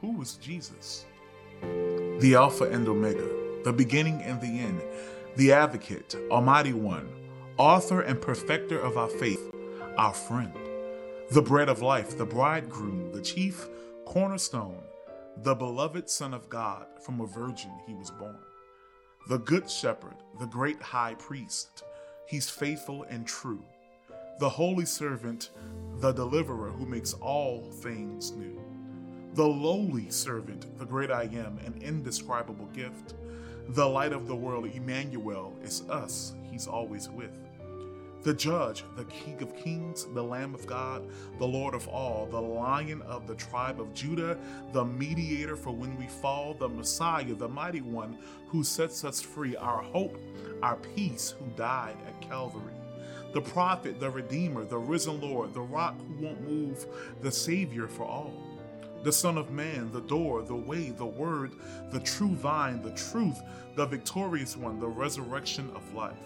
Who is Jesus? The Alpha and Omega, the beginning and the end, the Advocate, Almighty One, author and perfecter of our faith, our friend, the bread of life, the bridegroom, the chief cornerstone, the beloved Son of God, from a virgin he was born, the good shepherd, the great high priest, he's faithful and true, the holy servant, the deliverer who makes all things new, the lowly servant, the great I am, an indescribable gift, the light of the world, Emmanuel, is us, he's always with the judge, the king of kings, the lamb of God, the Lord of all, the lion of the tribe of Judah, the mediator for when we fall, the Messiah, the mighty one who sets us free, our hope, our peace, who died at Calvary. The prophet, the redeemer, the risen Lord, the rock who won't move, the savior for all. The Son of Man, the door, the way, the word, the true vine, the truth, the victorious one, the resurrection of life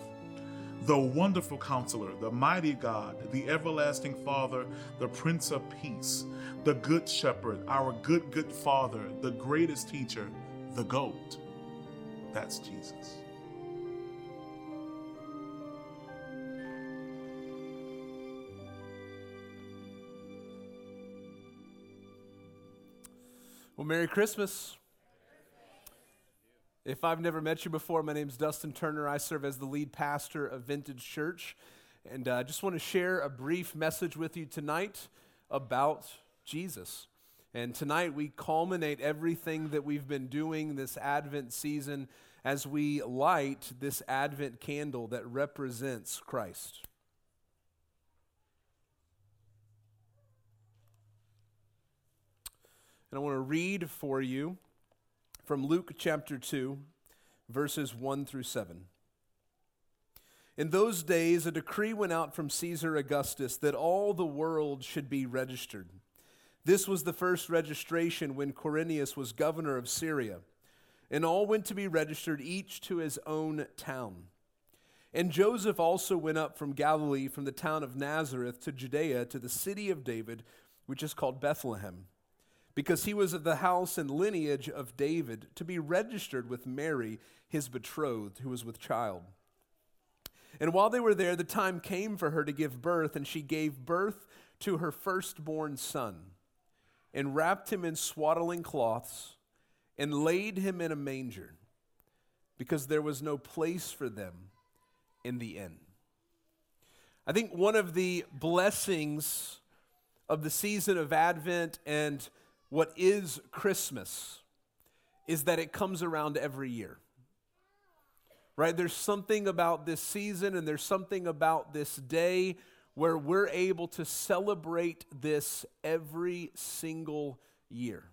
the wonderful counselor, the mighty God, the everlasting Father, the Prince of Peace, the good shepherd, our good, good Father, the greatest teacher, the GOAT. That's Jesus. Well, Merry Christmas. If I've never met you before, my name is Dustin Turner. I serve as the lead pastor of Vintage Church. And I uh, just want to share a brief message with you tonight about Jesus. And tonight we culminate everything that we've been doing this Advent season as we light this Advent candle that represents Christ. And I want to read for you from Luke chapter 2, verses 1 through 7. In those days, a decree went out from Caesar Augustus that all the world should be registered. This was the first registration when Quirinius was governor of Syria. And all went to be registered, each to his own town. And Joseph also went up from Galilee, from the town of Nazareth to Judea, to the city of David, which is called Bethlehem because he was of the house and lineage of David, to be registered with Mary, his betrothed, who was with child. And while they were there, the time came for her to give birth, and she gave birth to her firstborn son, and wrapped him in swaddling cloths, and laid him in a manger, because there was no place for them in the inn. I think one of the blessings of the season of Advent and what is Christmas is that it comes around every year. Right? There's something about this season and there's something about this day where we're able to celebrate this every single year.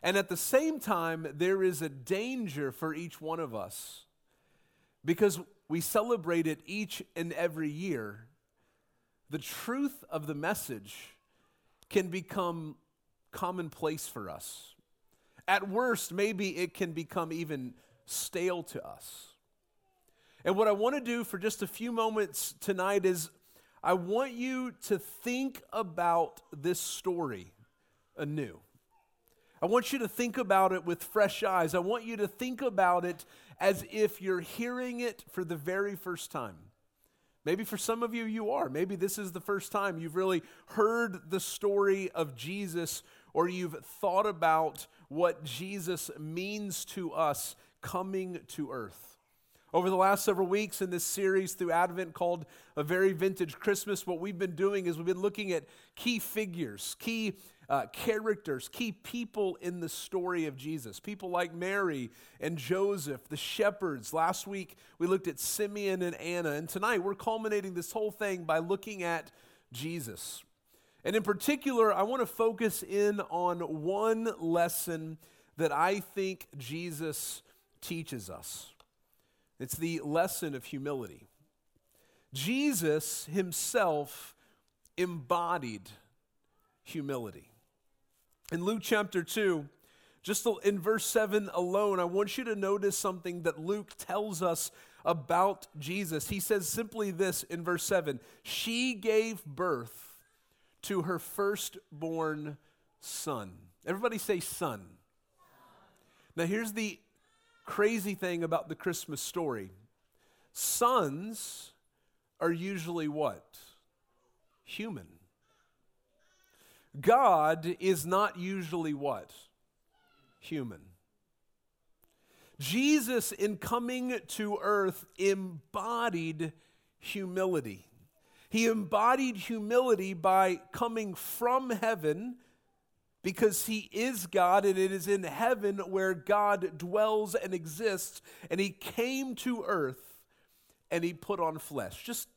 And at the same time, there is a danger for each one of us because we celebrate it each and every year. The truth of the message can become commonplace for us. At worst, maybe it can become even stale to us. And what I want to do for just a few moments tonight is I want you to think about this story anew. I want you to think about it with fresh eyes. I want you to think about it as if you're hearing it for the very first time. Maybe for some of you, you are. Maybe this is the first time you've really heard the story of Jesus or you've thought about what Jesus means to us coming to earth. Over the last several weeks in this series through Advent called A Very Vintage Christmas, what we've been doing is we've been looking at key figures, key uh, characters, key people in the story of Jesus. People like Mary and Joseph, the shepherds. Last week we looked at Simeon and Anna. And tonight we're culminating this whole thing by looking at Jesus. And in particular, I want to focus in on one lesson that I think Jesus teaches us. It's the lesson of humility. Jesus himself embodied humility. In Luke chapter 2, just in verse 7 alone, I want you to notice something that Luke tells us about Jesus. He says simply this in verse 7 She gave birth to her firstborn Son. Everybody say Son. Now, here's the crazy thing about the Christmas story sons are usually what? Human. God is not usually what? Human. Jesus, in coming to earth, embodied humility. He embodied humility by coming from heaven because he is God and it is in heaven where God dwells and exists. And he came to earth and he put on flesh. Just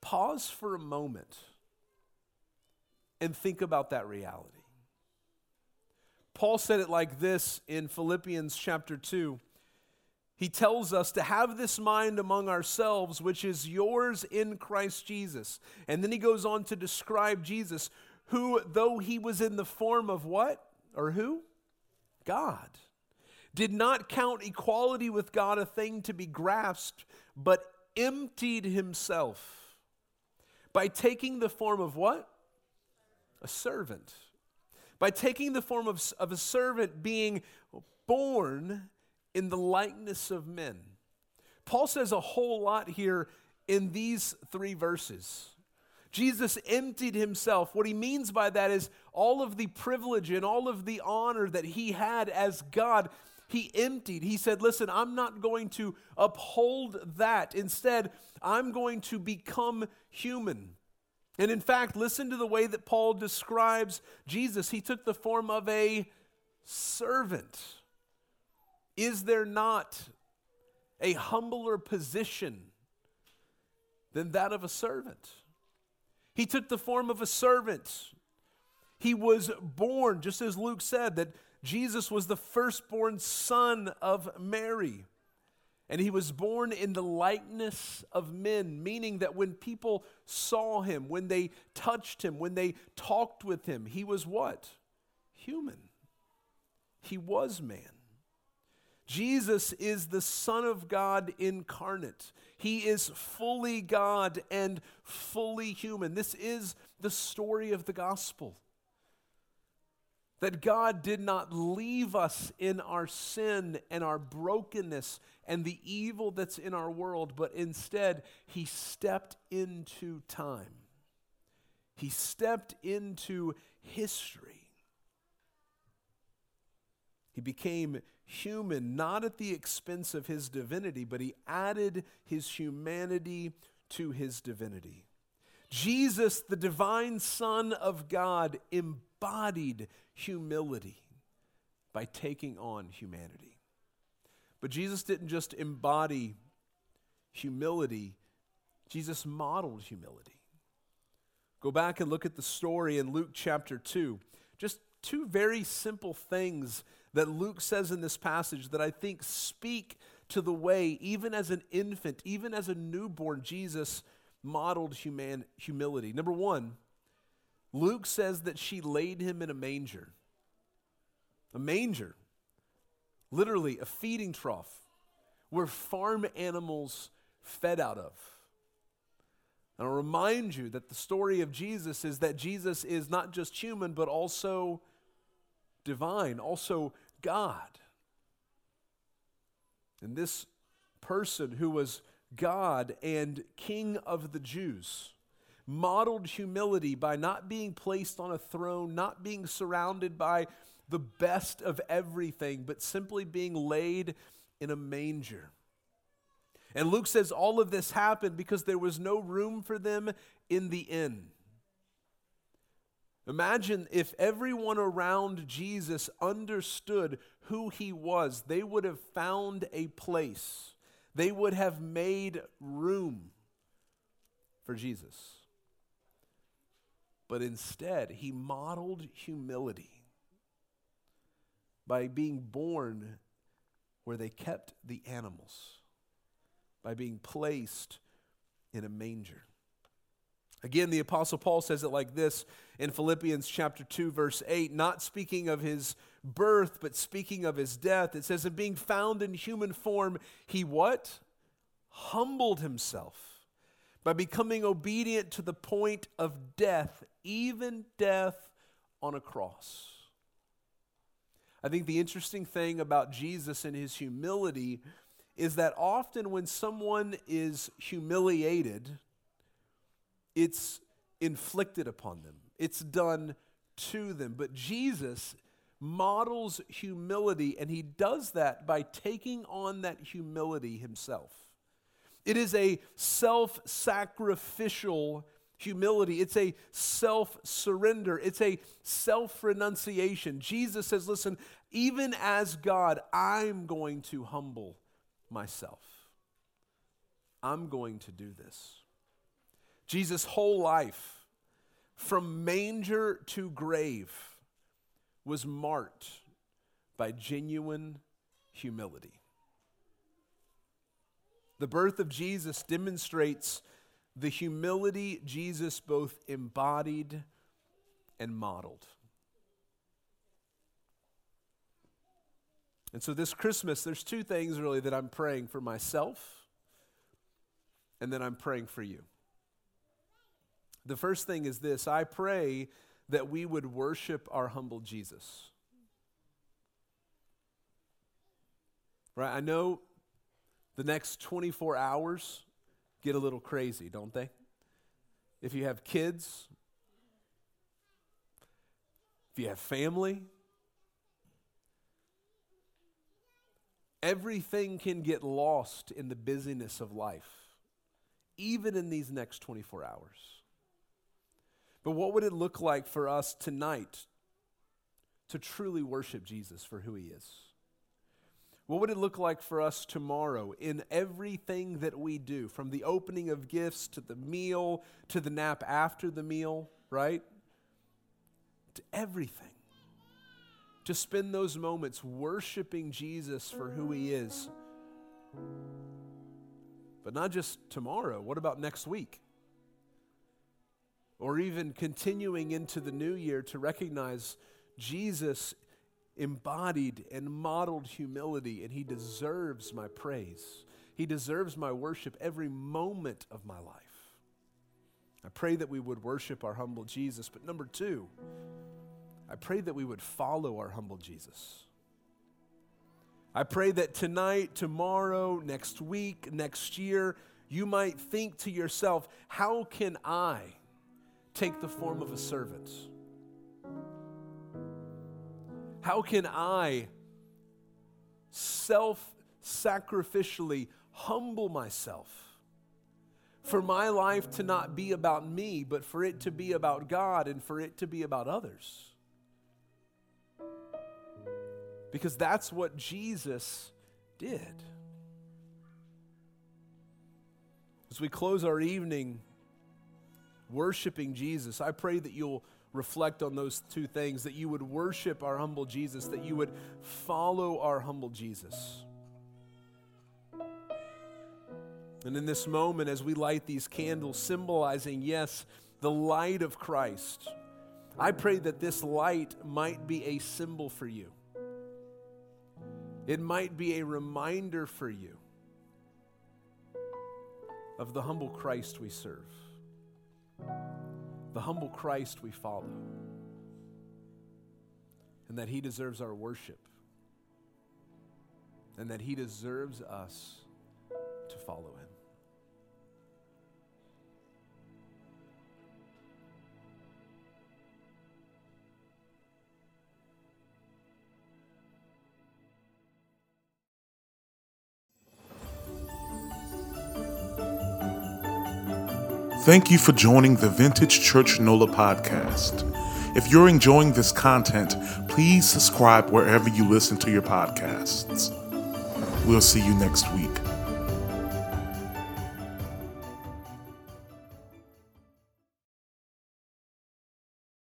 pause for a moment and think about that reality. Paul said it like this in Philippians chapter 2. He tells us to have this mind among ourselves, which is yours in Christ Jesus. And then he goes on to describe Jesus, who, though he was in the form of what? Or who? God. Did not count equality with God a thing to be grasped, but emptied himself by taking the form of what? A servant. By taking the form of, of a servant, being born in the likeness of men. Paul says a whole lot here in these three verses. Jesus emptied himself. What he means by that is all of the privilege and all of the honor that he had as God, he emptied. He said, Listen, I'm not going to uphold that. Instead, I'm going to become human. And in fact, listen to the way that Paul describes Jesus. He took the form of a servant. Is there not a humbler position than that of a servant? He took the form of a servant. He was born, just as Luke said, that Jesus was the firstborn son of Mary. And he was born in the likeness of men, meaning that when people saw him, when they touched him, when they talked with him, he was what? Human. He was man. Jesus is the Son of God incarnate. He is fully God and fully human. This is the story of the gospel. That God did not leave us in our sin and our brokenness and the evil that's in our world, but instead, He stepped into time. He stepped into history. He became human, not at the expense of his divinity, but he added his humanity to his divinity. Jesus, the divine Son of God, embodied humility by taking on humanity. But Jesus didn't just embody humility, Jesus modeled humility. Go back and look at the story in Luke chapter 2. Just two very simple things that Luke says in this passage that I think speak to the way, even as an infant, even as a newborn, Jesus modeled human, humility. Number one, Luke says that she laid him in a manger. A manger, literally a feeding trough where farm animals fed out of. And I'll remind you that the story of Jesus is that Jesus is not just human, but also divine, also God. And this person who was God and King of the Jews modeled humility by not being placed on a throne, not being surrounded by the best of everything, but simply being laid in a manger. And Luke says all of this happened because there was no room for them in the inn. Imagine if everyone around Jesus understood who he was, they would have found a place, they would have made room for Jesus. But instead, he modeled humility by being born where they kept the animals, by being placed in a manger. Again, the Apostle Paul says it like this in Philippians chapter 2, verse 8, not speaking of his birth, but speaking of his death. It says, of being found in human form, he what? Humbled himself by becoming obedient to the point of death, even death on a cross. I think the interesting thing about Jesus and his humility is that often when someone is humiliated, it's inflicted upon them, it's done to them. But Jesus models humility, and he does that by taking on that humility himself. It is a self sacrificial humility, it's a self surrender, it's a self renunciation. Jesus says, Listen, even as God, I'm going to humble myself. I'm going to do this. Jesus' whole life, from manger to grave, was marked by genuine humility. The birth of Jesus demonstrates the humility Jesus both embodied and modeled. And so this Christmas, there's two things really that I'm praying for myself and then I'm praying for you. The first thing is this I pray that we would worship our humble Jesus. Right? I know the next 24 hours get a little crazy, don't they? If you have kids, if you have family, everything can get lost in the busyness of life, even in these next 24 hours. But what would it look like for us tonight to truly worship Jesus for who he is? What would it look like for us tomorrow in everything that we do, from the opening of gifts to the meal to the nap after the meal, right? To everything. To spend those moments worshiping Jesus for who he is. But not just tomorrow. What about next week? Or even continuing into the new year to recognize Jesus embodied and modeled humility, and he deserves my praise. He deserves my worship every moment of my life. I pray that we would worship our humble Jesus. But number two, I pray that we would follow our humble Jesus. I pray that tonight, tomorrow, next week, next year, you might think to yourself, how can I take the form of a servant? How can I self sacrificially humble myself for my life to not be about me, but for it to be about God and for it to be about others? Because that's what Jesus did. As we close our evening worshiping Jesus, I pray that you'll reflect on those two things that you would worship our humble Jesus, that you would follow our humble Jesus. And in this moment, as we light these candles, symbolizing, yes, the light of Christ, I pray that this light might be a symbol for you. It might be a reminder for you of the humble Christ we serve the humble Christ we follow, and that he deserves our worship, and that he deserves us to follow him. Thank you for joining the Vintage Church NOLA podcast. If you're enjoying this content, please subscribe wherever you listen to your podcasts. We'll see you next week.